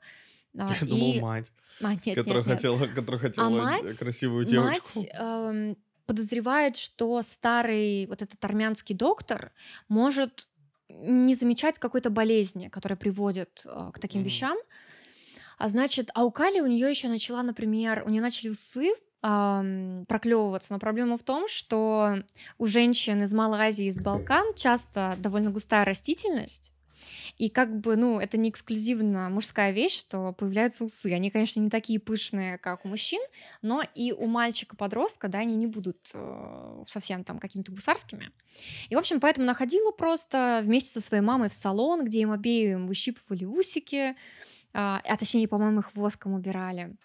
а, Я думал, И... мать, А, нет, которая нет, нет. хотела, которая А хотела д- мать, красивую девочку. мать эм, подозревает, что старый вот этот армянский доктор может не замечать какой-то болезни, которая приводит э, к таким Мгм. вещам. А значит, а у Кали у нее еще начала, например, у нее начали усы ам, проклевываться, но проблема в том, что у женщин из Малайзии, из Балкан часто довольно густая растительность, и как бы, ну, это не эксклюзивно мужская вещь, что появляются усы. Они, конечно, не такие пышные, как у мужчин, но и у мальчика-подростка, да, они не будут э, совсем там какими-то гусарскими. И, в общем, поэтому она ходила просто вместе со своей мамой в салон, где им обеим выщипывали усики, а, а точнее, по-моему, их воском убирали.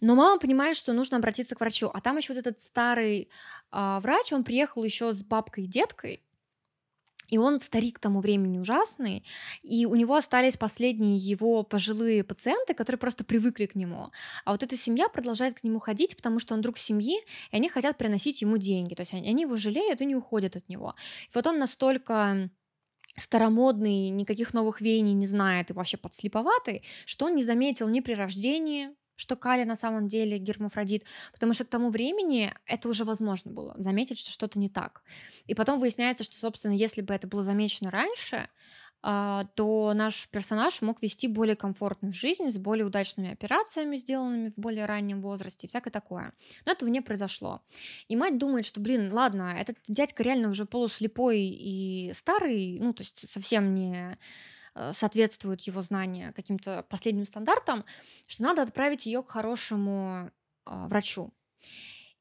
Но мама понимает, что нужно обратиться к врачу. А там еще вот этот старый а, врач, он приехал еще с бабкой и деткой, И он старик к тому времени ужасный, и у него остались последние его пожилые пациенты, которые просто привыкли к нему. А вот эта семья продолжает к нему ходить, потому что он друг семьи, и они хотят приносить ему деньги. То есть они, его жалеют и не уходят от него. И вот он настолько старомодный, никаких новых веяний не знает и вообще подслеповатый, что он не заметил ни при рождении, что Кали на самом деле гермафродит, потому что к тому времени это уже возможно было, заметить, что что-то не так. И потом выясняется, что, собственно, если бы это было замечено раньше, а, то наш персонаж мог вести более комфортную жизнь с более удачными операциями, сделанными в более раннем возрасте, и всякое такое. Но этого не произошло. И мать думает, что, блин, ладно, этот дядька реально уже полуслепой и старый, ну, то есть совсем не э, соответствует его знания каким-то последним стандартам, что надо отправить ее к хорошему э, врачу.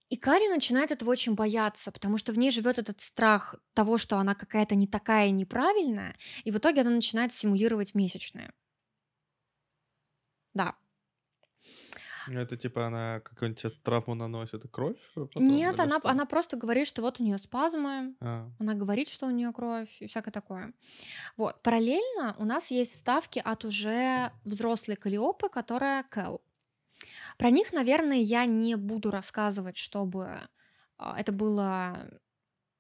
И Кари начинает этого очень бояться, потому что в ней живет этот страх того, что она какая-то не такая неправильная, и в итоге она начинает симулировать месячные. Да. Ну, это типа она какую-нибудь травму наносит, кровь? Потом, Нет, она, она просто говорит, что вот у нее спазмы, а. она говорит, что у нее кровь и всякое такое. Вот. Параллельно у нас есть ставки от уже взрослой Калиопы, которая Кэл. Про них, наверное, я не буду рассказывать, чтобы а, это было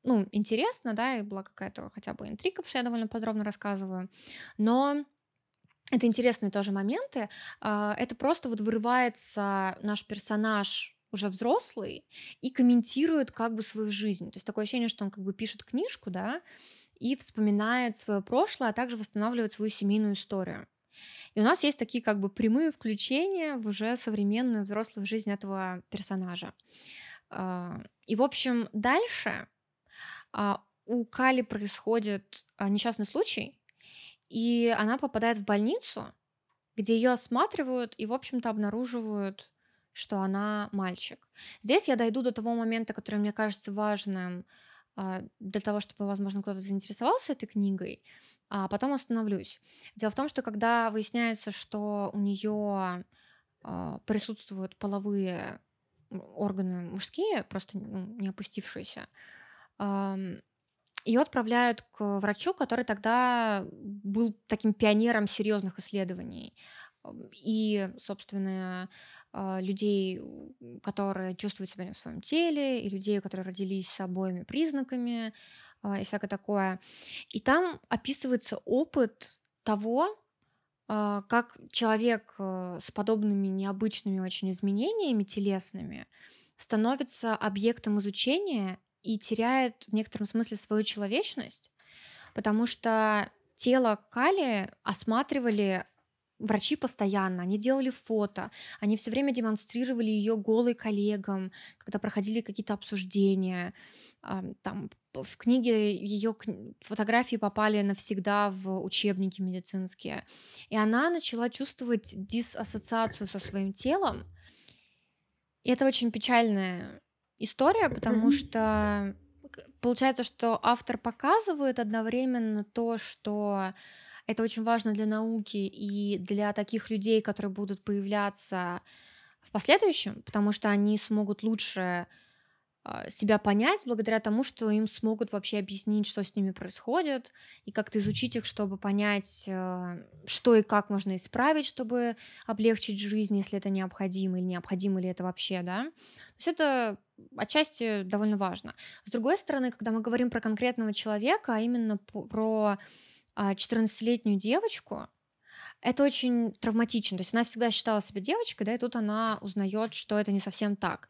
ну, интересно, да, и была какая-то хотя бы интрига, потому что я довольно подробно рассказываю. Но это интересные тоже моменты. А, это просто вот вырывается наш персонаж уже взрослый и комментирует как бы свою жизнь. То есть такое ощущение, что он как бы пишет книжку, да, и вспоминает свое прошлое, а также восстанавливает свою семейную историю. И у нас есть такие как бы прямые включения в уже современную взрослую жизнь этого персонажа. А, и, в общем, дальше а, у Кали происходит несчастный случай, и она попадает в больницу, где ее осматривают и, в общем-то, обнаруживают, что она мальчик. Здесь я дойду до того момента, который мне кажется важным для того, чтобы, возможно, кто-то заинтересовался этой книгой а потом остановлюсь. Дело в том, что когда выясняется, что у нее а, присутствуют половые органы мужские, просто ну, не опустившиеся, ее отправляют к врачу, который тогда был таким пионером серьезных исследований. И, собственно, а, людей, которые чувствуют себя не в своем теле, и людей, которые родились с обоими признаками, а, и всякое такое. И там описывается опыт того, а, как человек э, с подобными необычными очень изменениями телесными становится объектом изучения и теряет в некотором смысле свою человечность, потому что тело Кали осматривали врачи постоянно, они делали фото, они все время демонстрировали ее голой коллегам, когда проходили какие-то обсуждения. Там в книге ее фотографии попали навсегда в учебники медицинские. И она начала чувствовать диссоциацию со своим телом. И это очень печальная история, потому что получается, что автор показывает одновременно то, что это очень важно для науки и для таких людей, которые будут появляться в последующем, потому что они смогут лучше себя понять благодаря тому, что им смогут вообще объяснить, что с ними происходит, и как-то изучить их, чтобы понять, а, что и как можно исправить, чтобы облегчить жизнь, если это необходимо, или необходимо ли это вообще, да. То есть это отчасти довольно важно. С другой стороны, когда мы говорим про конкретного человека, а именно про 14-летнюю а, девочку, это очень травматично. То есть она всегда считала себя девочкой, да, и тут она узнает, что это не совсем так.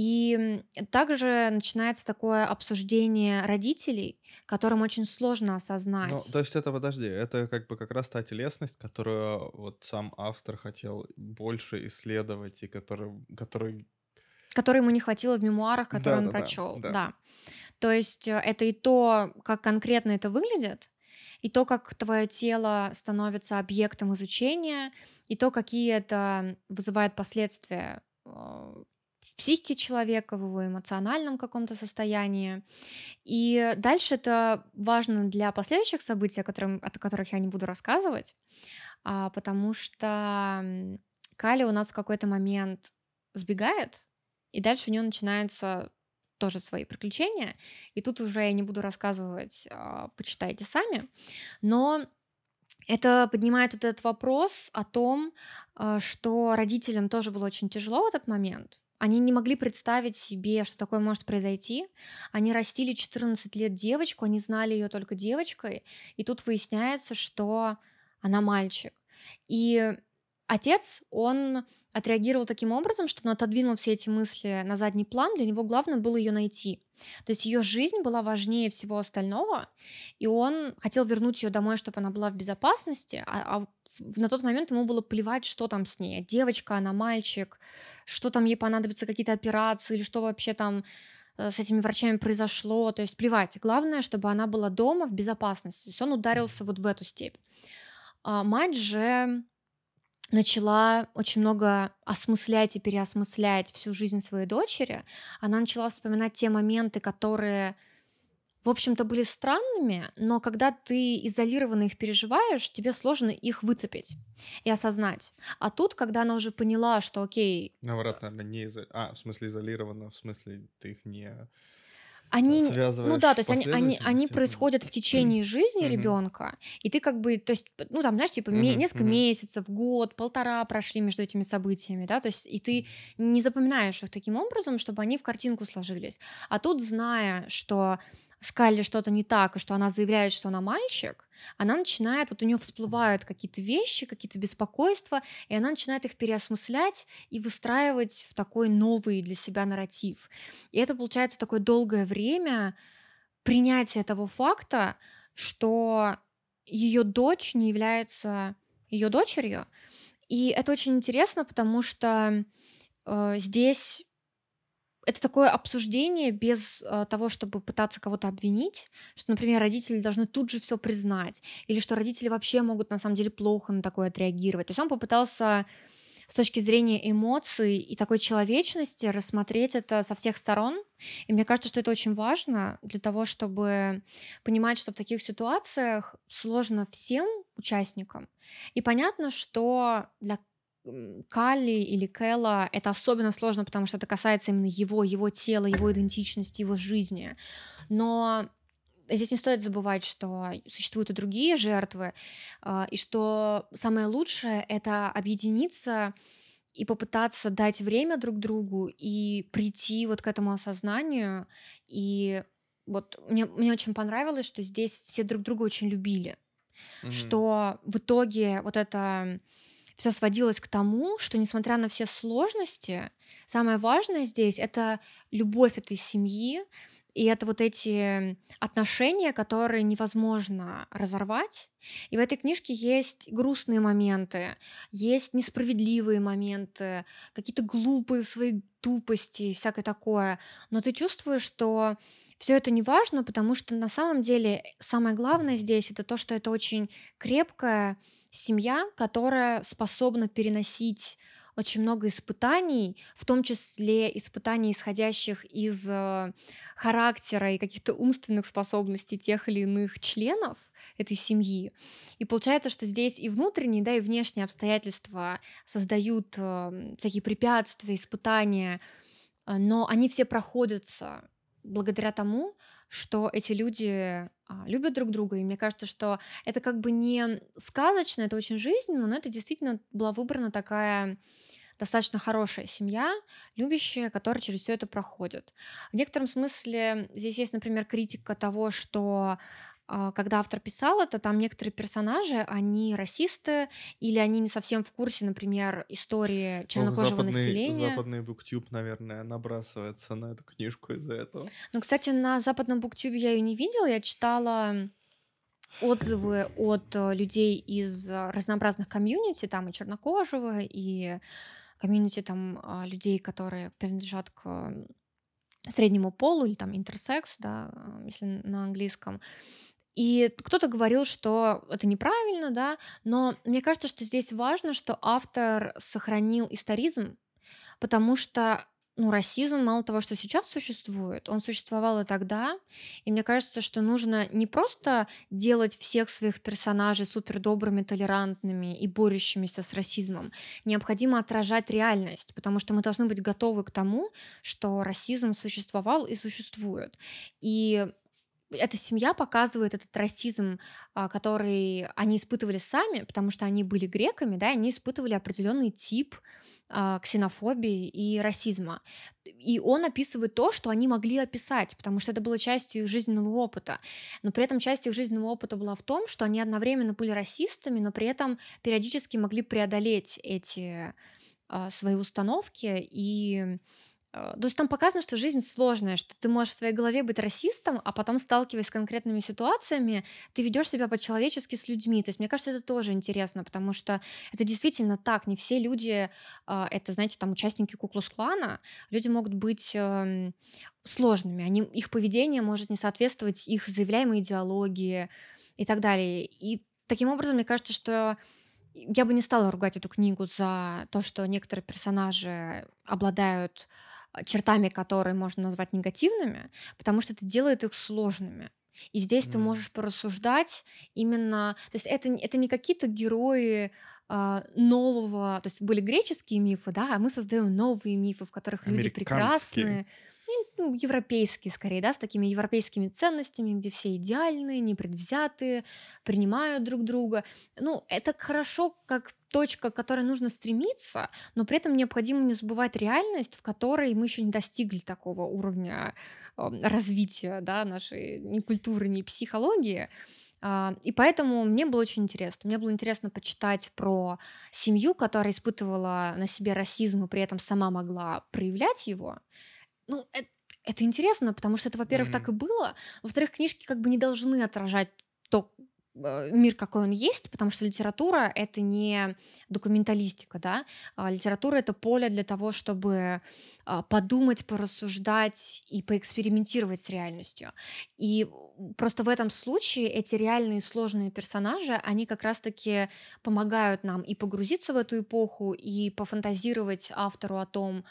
И также начинается такое обсуждение родителей, которым очень сложно осознать. Ну, то есть это, подожди, это как бы как раз та телесность, которую вот сам автор хотел больше исследовать, и который, который... Который ему не хватило в мемуарах, которые да, он да, прочел. Да, да. да. То есть э, это и то, как конкретно это выглядит, и то, как твое тело становится объектом изучения, и то, какие это вызывает последствия э, психике человека, в его эмоциональном каком-то состоянии. И дальше это важно для последующих событий, о, которых, о которых я не буду рассказывать, а, потому что Кали у нас в какой-то момент сбегает, и дальше у нее начинается тоже свои приключения. И тут уже я не буду рассказывать, а, почитайте сами. Но это поднимает вот этот вопрос о том, а, что родителям тоже было очень тяжело в этот момент. Они не могли представить себе, что такое может произойти. Они растили 14 лет девочку, они знали ее только девочкой, и тут выясняется, что она мальчик. И отец, он отреагировал таким образом, что он отодвинул все эти мысли на задний план, для него главное было ее найти. То есть ее жизнь была важнее всего остального, и он хотел вернуть ее домой, чтобы она была в безопасности, а, а на тот момент ему было плевать, что там с ней. Девочка, она мальчик, что там ей понадобятся какие-то операции, или что вообще там э, с этими врачами произошло. То есть плевать. Главное, чтобы она была дома в безопасности. То есть он ударился вот в эту степь. А мать же начала очень много осмыслять и переосмыслять всю жизнь своей дочери. Она начала вспоминать те моменты, которые, в общем-то, были странными, но когда ты изолированно их переживаешь, тебе сложно их выцепить и осознать. А тут, когда она уже поняла, что окей... Наоборот, наверное, не изо... А, в смысле изолированно, в смысле ты их не они, ну да, то есть они, они, они происходят в течение жизни mm-hmm. ребенка, и ты как бы, то есть, ну там, знаешь, типа mm-hmm. несколько mm-hmm. месяцев, год, полтора прошли между этими событиями, да, то есть и ты не запоминаешь их таким образом, чтобы они в картинку сложились. А тут, зная, что с что-то не так, и что она заявляет, что она мальчик, она начинает, вот у нее всплывают какие-то вещи, какие-то беспокойства, и она начинает их переосмыслять и выстраивать в такой новый для себя нарратив. И это получается такое долгое время принятия того факта, что ее дочь не является ее дочерью. И это очень интересно, потому что э, здесь это такое обсуждение без э, того, чтобы пытаться кого-то обвинить, что, например, родители должны тут же все признать, или что родители вообще могут на самом деле плохо на такое отреагировать. То есть он попытался с точки зрения эмоций и такой человечности рассмотреть это со всех сторон. И мне кажется, что это очень важно для того, чтобы понимать, что в таких ситуациях сложно всем участникам. И понятно, что для Калли или Кэлла это особенно сложно, потому что это касается именно его, его тела, его идентичности, его жизни. Но здесь не стоит забывать, что существуют и другие жертвы, а, и что самое лучшее — это объединиться и попытаться дать время друг другу и прийти вот к этому осознанию. И вот мне, мне очень понравилось, что здесь все друг друга очень любили. Mm-hmm. Что в итоге вот это все сводилось к тому, что несмотря на все сложности, самое важное здесь это любовь этой семьи, и это вот эти отношения, которые невозможно разорвать. И в этой книжке есть грустные моменты, есть несправедливые моменты, какие-то глупые свои тупости и всякое такое. Но ты чувствуешь, что все это не важно, потому что на самом деле самое главное здесь это то, что это очень крепкая семья, которая способна переносить очень много испытаний, в том числе испытаний, исходящих из э, характера и каких-то умственных способностей тех или иных членов этой семьи. И получается, что здесь и внутренние, да, и внешние обстоятельства создают э, всякие препятствия, испытания, э, но они все проходятся благодаря тому, что эти люди а, любят друг друга, и мне кажется, что это как бы не сказочно, это очень жизненно, но это действительно была выбрана такая достаточно хорошая семья, любящая, которая через все это проходит. В некотором смысле здесь есть, например, критика того, что когда автор писал это, там некоторые персонажи, они расисты, или они не совсем в курсе, например, истории чернокожего западный, населения. Западный буктюб, наверное, набрасывается на эту книжку из-за этого. Ну, кстати, на западном буктюбе я ее не видела, я читала отзывы от э, людей из э, разнообразных комьюнити, там и чернокожего, и комьюнити там а, людей, которые принадлежат к среднему полу или там интерсекс, да, э, если на английском. И кто-то говорил, что это неправильно, да, но мне кажется, что здесь важно, что автор сохранил историзм, потому что ну, расизм мало того, что сейчас существует, он существовал и тогда. И мне кажется, что нужно не просто делать всех своих персонажей супер добрыми, толерантными и борющимися с расизмом. Необходимо отражать реальность, потому что мы должны быть готовы к тому, что расизм существовал и существует. И эта семья показывает этот расизм, а, который они испытывали сами, потому что они были греками, да, и они испытывали определенный тип а, ксенофобии и расизма. И он описывает то, что они могли описать, потому что это было частью их жизненного опыта. Но при этом часть их жизненного опыта была в том, что они одновременно были расистами, но при этом периодически могли преодолеть эти а, свои установки и то есть там показано, что жизнь сложная, что ты можешь в своей голове быть расистом, а потом, сталкиваясь с конкретными ситуациями, ты ведешь себя по-человечески с людьми. То есть мне кажется, это тоже интересно, потому что это действительно так. Не все люди, а, это, знаете, там участники Куклус-клана, люди могут быть эм, сложными. Они, их поведение может не соответствовать их заявляемой идеологии и так далее. И таким образом, мне кажется, что я бы не стала ругать эту книгу за то, что некоторые персонажи обладают а, чертами, которые можно назвать негативными, потому что это делает их сложными. И здесь mm. ты можешь порассуждать именно, то есть это, это не какие-то герои э, нового, то есть были греческие мифы, да, а мы создаем новые мифы, в которых люди прекрасные, ну, европейские скорее, да, с такими европейскими ценностями, где все идеальные, непредвзятые, принимают друг друга. Ну, это хорошо как точка, к которой нужно стремиться, но при этом необходимо не забывать реальность, в которой мы еще не достигли такого уровня э, развития да, нашей ни культуры, ни психологии. Uh, и поэтому мне было очень интересно. Мне было интересно почитать про семью, которая испытывала на себе расизм и при этом сама могла проявлять его. Ну, это, это интересно, потому что это, во-первых, mm-hmm. так и было. Во-вторых, книжки как бы не должны отражать то, мир, какой он есть, потому что литература — это не документалистика, да, а литература — это поле для того, чтобы а, подумать, порассуждать и поэкспериментировать с реальностью. И просто в этом случае эти реальные сложные персонажи, они как раз-таки помогают нам и погрузиться в эту эпоху, и пофантазировать автору о том,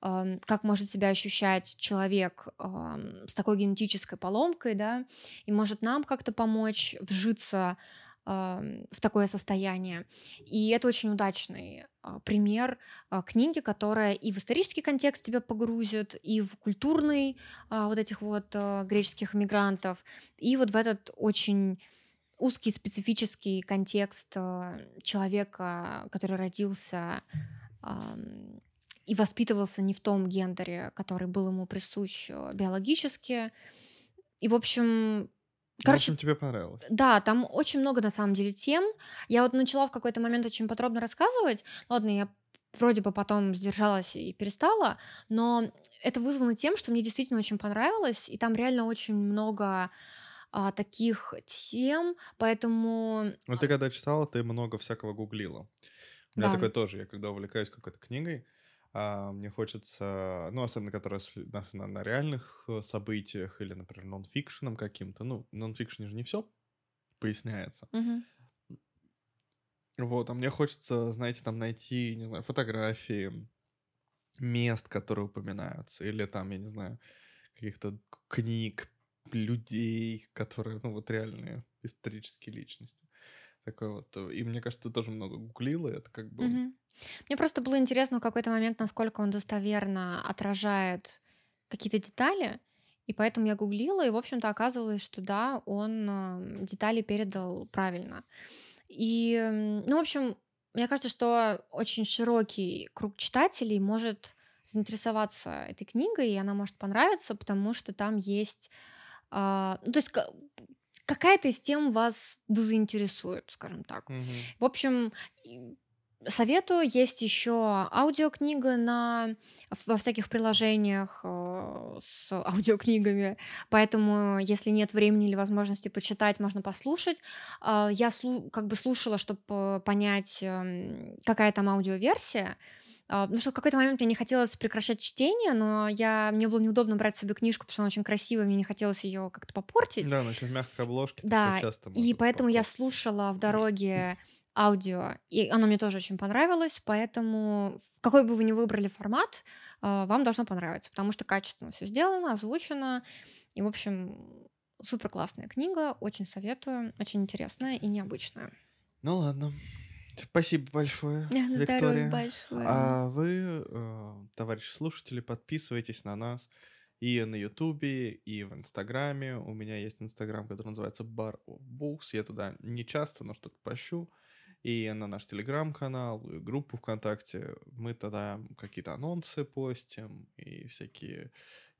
как может себя ощущать человек с такой генетической поломкой, да, и может нам как-то помочь вжиться в такое состояние. И это очень удачный а, пример а, книги, которая и в исторический контекст тебя погрузит, и в культурный а, вот этих вот греческих мигрантов, и вот в этот очень узкий специфический контекст человека, который родился и воспитывался не в том гендере, который был ему присущ биологически. И, в общем, Короче, в общем, тебе понравилось. Да, там очень много на самом деле тем. Я вот начала в какой-то момент очень подробно рассказывать. Ладно, я вроде бы потом сдержалась и перестала, но это вызвано тем, что мне действительно очень понравилось, и там реально очень много а, таких тем, поэтому... Ну, ты когда читала, ты много всякого гуглила. У меня да. такое тоже, я когда увлекаюсь какой-то книгой, а, мне хочется, ну, особенно которая на, на, на реальных э, событиях или, например, нонфикшеном каким-то. Ну, нонфикшене же не все поясняется. Угу. Вот, а мне хочется, знаете, там найти, не знаю, фотографии мест, которые упоминаются, или там, я не знаю, каких-то книг, людей, которые, ну, вот реальные исторические личности. Такое вот. И мне кажется, ты тоже много гуглила, это как бы... Угу. Мне просто было интересно в какой-то момент, насколько он достоверно отражает какие-то детали, и поэтому я гуглила, и, в общем-то, оказывалось, что да, он э, детали передал правильно. И, ну, в общем, мне кажется, что очень широкий круг читателей может заинтересоваться этой книгой, и она может понравиться, потому что там есть... Ну, то есть какая-то из тем вас заинтересует, скажем так. Угу. В общем, Советую, есть еще аудиокнига на, во всяких приложениях э, с аудиокнигами, поэтому если нет времени или возможности почитать, можно послушать. Э, я слу, как бы слушала, чтобы понять, э, какая там аудиоверсия, потому что в какой-то момент мне не хотелось прекращать чтение, но я, мне было неудобно брать себе книжку, потому что она очень красивая, мне не хотелось ее как-то попортить. Да, она очень в мягкой обложке. Да, часто и поэтому попортить. я слушала в дороге аудио, и оно мне тоже очень понравилось, поэтому какой бы вы ни выбрали формат, а, вам должно понравиться, потому что качественно все сделано, озвучено, и, в общем, супер классная книга, очень советую, очень интересная и необычная. Ну ладно. Спасибо большое, [laughs] Виктория. большое. А вы, э, товарищи слушатели, подписывайтесь на нас и на Ютубе, и в Инстаграме. У меня есть Инстаграм, который называется Bar of Books. Я туда не часто, но что-то пощу. И на наш Телеграм-канал, группу ВКонтакте. Мы тогда какие-то анонсы постим и всякие...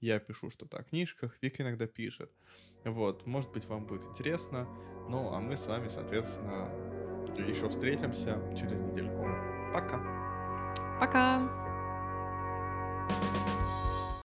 Я пишу что-то о книжках, Вика иногда пишет. Вот, может быть, вам будет интересно. Ну, а мы с вами, соответственно, еще встретимся через недельку. Пока. Пока.